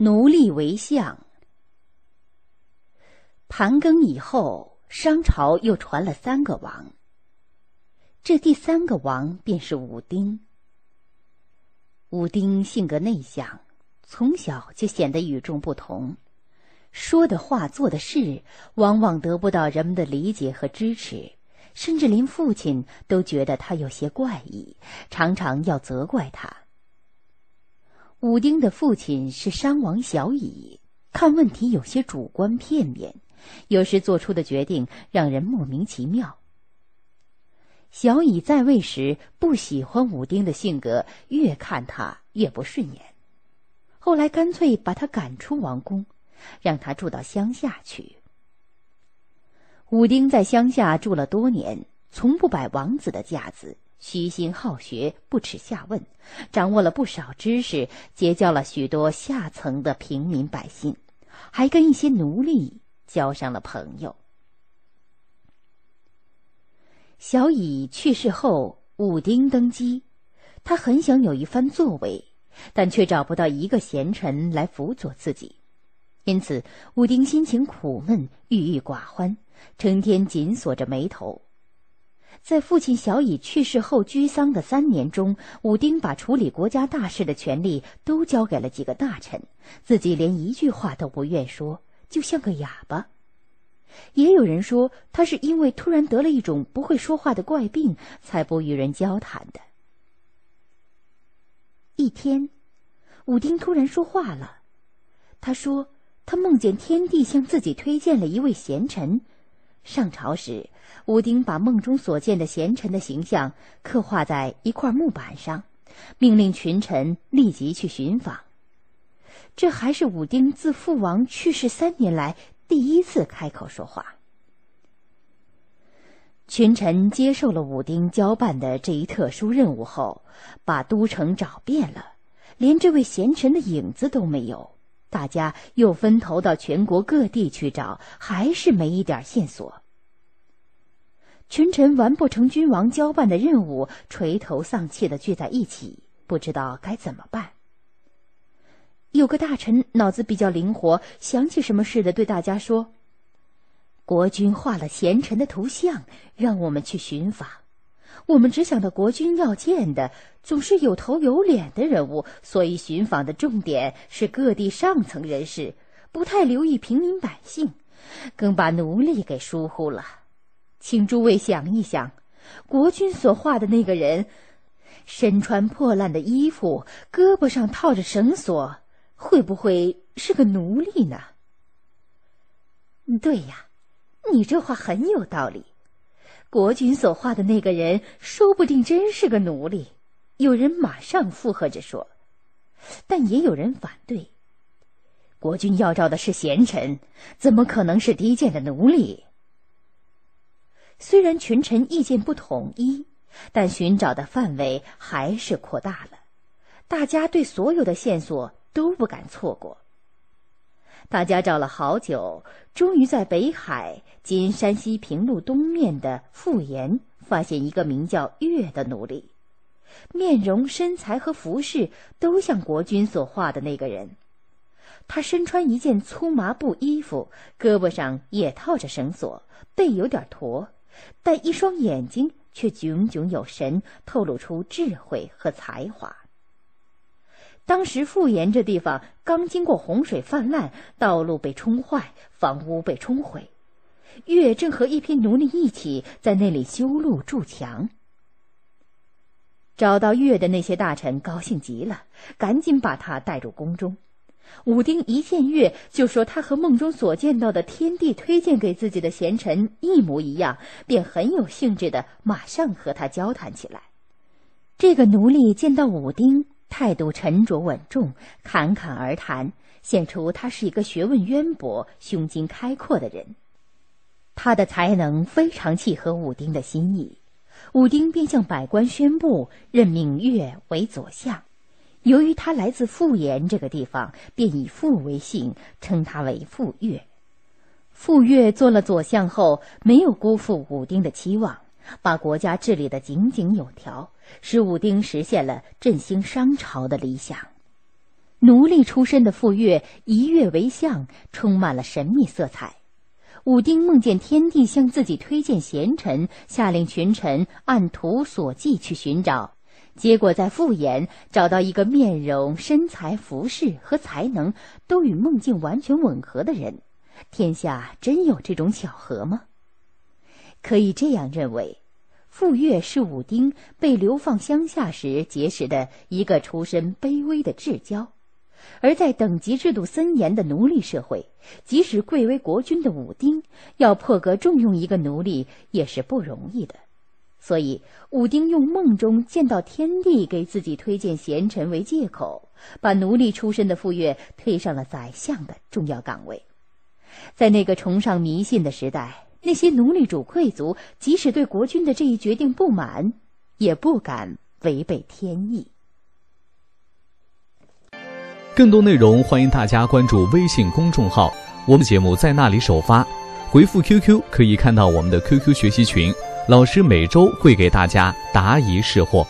奴隶为相。盘庚以后，商朝又传了三个王。这第三个王便是武丁。武丁性格内向，从小就显得与众不同，说的话、做的事，往往得不到人们的理解和支持，甚至连父亲都觉得他有些怪异，常常要责怪他。武丁的父亲是商王小乙，看问题有些主观片面，有时做出的决定让人莫名其妙。小乙在位时不喜欢武丁的性格，越看他越不顺眼，后来干脆把他赶出王宫，让他住到乡下去。武丁在乡下住了多年，从不摆王子的架子。虚心好学，不耻下问，掌握了不少知识，结交了许多下层的平民百姓，还跟一些奴隶交上了朋友。小乙去世后，武丁登基，他很想有一番作为，但却找不到一个贤臣来辅佐自己，因此武丁心情苦闷，郁郁寡欢，成天紧锁着眉头。在父亲小乙去世后居丧的三年中，武丁把处理国家大事的权利都交给了几个大臣，自己连一句话都不愿说，就像个哑巴。也有人说，他是因为突然得了一种不会说话的怪病，才不与人交谈的。一天，武丁突然说话了，他说他梦见天帝向自己推荐了一位贤臣。上朝时，武丁把梦中所见的贤臣的形象刻画在一块木板上，命令群臣立即去寻访。这还是武丁自父王去世三年来第一次开口说话。群臣接受了武丁交办的这一特殊任务后，把都城找遍了，连这位贤臣的影子都没有。大家又分头到全国各地去找，还是没一点线索。群臣完不成君王交办的任务，垂头丧气的聚在一起，不知道该怎么办。有个大臣脑子比较灵活，想起什么似的，对大家说：“国君画了贤臣的图像，让我们去寻访。”我们只想到国君要见的总是有头有脸的人物，所以寻访的重点是各地上层人士，不太留意平民百姓，更把奴隶给疏忽了。请诸位想一想，国君所画的那个人，身穿破烂的衣服，胳膊上套着绳索，会不会是个奴隶呢？对呀，你这话很有道理。国君所画的那个人，说不定真是个奴隶。有人马上附和着说，但也有人反对。国君要找的是贤臣，怎么可能是低贱的奴隶？虽然群臣意见不统一，但寻找的范围还是扩大了。大家对所有的线索都不敢错过。大家找了好久，终于在北海（今山西平路东面的富岩）发现一个名叫月的奴隶，面容、身材和服饰都像国君所画的那个人。他身穿一件粗麻布衣服，胳膊上也套着绳索，背有点驼，但一双眼睛却炯炯有神，透露出智慧和才华。当时富岩这地方刚经过洪水泛滥，道路被冲坏，房屋被冲毁。月正和一批奴隶一起在那里修路筑墙。找到月的那些大臣高兴极了，赶紧把他带入宫中。武丁一见月，就说他和梦中所见到的天帝推荐给自己的贤臣一模一样，便很有兴致的马上和他交谈起来。这个奴隶见到武丁。态度沉着稳重，侃侃而谈，显出他是一个学问渊博、胸襟开阔的人。他的才能非常契合武丁的心意，武丁便向百官宣布任命岳为左相。由于他来自富岩这个地方，便以富为姓，称他为富岳。富岳做了左相后，没有辜负武丁的期望。把国家治理得井井有条，使武丁实现了振兴商朝的理想。奴隶出身的傅说一跃为相，充满了神秘色彩。武丁梦见天帝向自己推荐贤臣，下令群臣按图索骥去寻找，结果在傅眼找到一个面容、身材、服饰和才能都与梦境完全吻合的人。天下真有这种巧合吗？可以这样认为，傅说是武丁被流放乡下时结识的一个出身卑微的至交。而在等级制度森严的奴隶社会，即使贵为国君的武丁，要破格重用一个奴隶也是不容易的。所以，武丁用梦中见到天帝给自己推荐贤臣为借口，把奴隶出身的傅说推上了宰相的重要岗位。在那个崇尚迷信的时代，那些奴隶主贵族即使对国君的这一决定不满，也不敢违背天意。更多内容，欢迎大家关注微信公众号，我们节目在那里首发。回复 QQ 可以看到我们的 QQ 学习群，老师每周会给大家答疑释惑。